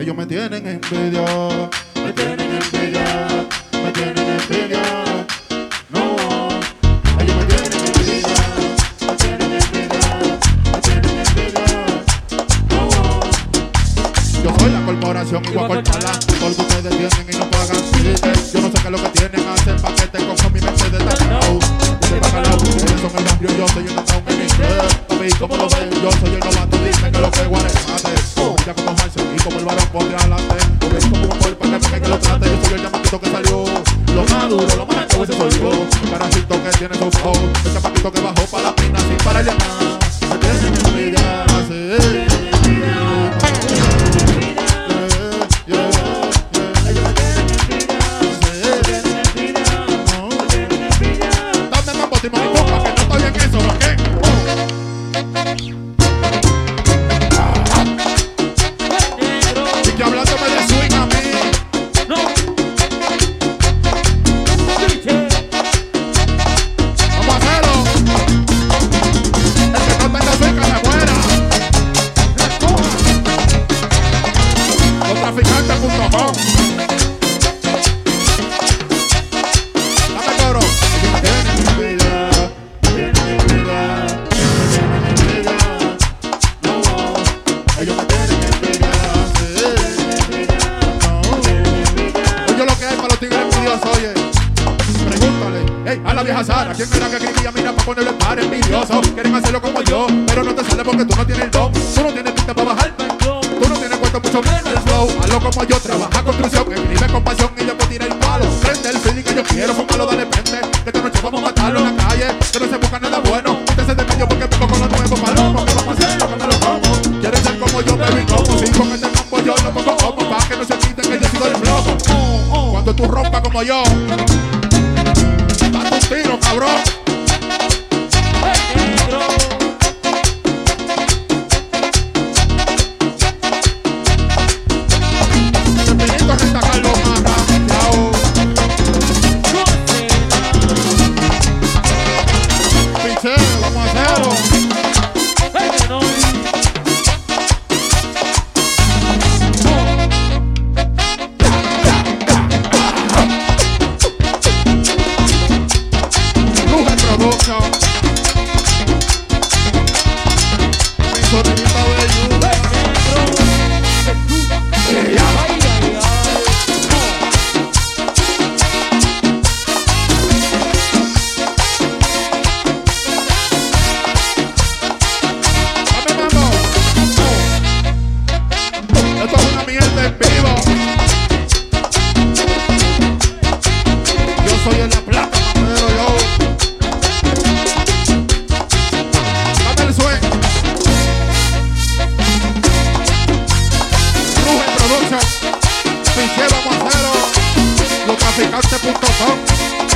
Ellos me tienen envidia, me tienen envidia, me tienen envidia. No, ellos me tienen envidia, me tienen envidia, me tienen envidia. No, yo soy la corporación igual cortarla, porque ustedes tienen y no pagan. Yo no sé qué es lo que tienen, hacen paquete con mi mente de Tatao. Ustedes bacalao, ustedes son el barrio, yo soy el downtown en inglés. Papi, ¿cómo lo ven? Yo soy Que salió. Lo más duro, lo más que yo. El carajito que tiene su flow. El chamaquito que bajó tigres envidiosos, oye. Pregúntale, hey, a la vieja Sara, ¿quién era que escribía? Mira, para ponerle par envidioso. Quieren hacerlo como yo, pero no te sale porque tú no tienes el don. Tú no tienes tinta para bajar. Tú no tienes cuento mucho menos el flow. Hazlo como yo, trabaja construcción, escribe con pasión y después tira el palo. Prende el feeling que yo quiero, fúmalo, dale pende. Que esta noche vamos a matarlo en la calle. Que no se busca nada bueno. Usted de medio porque como yo, Vamos a hacerlo. Lostraficantes.com.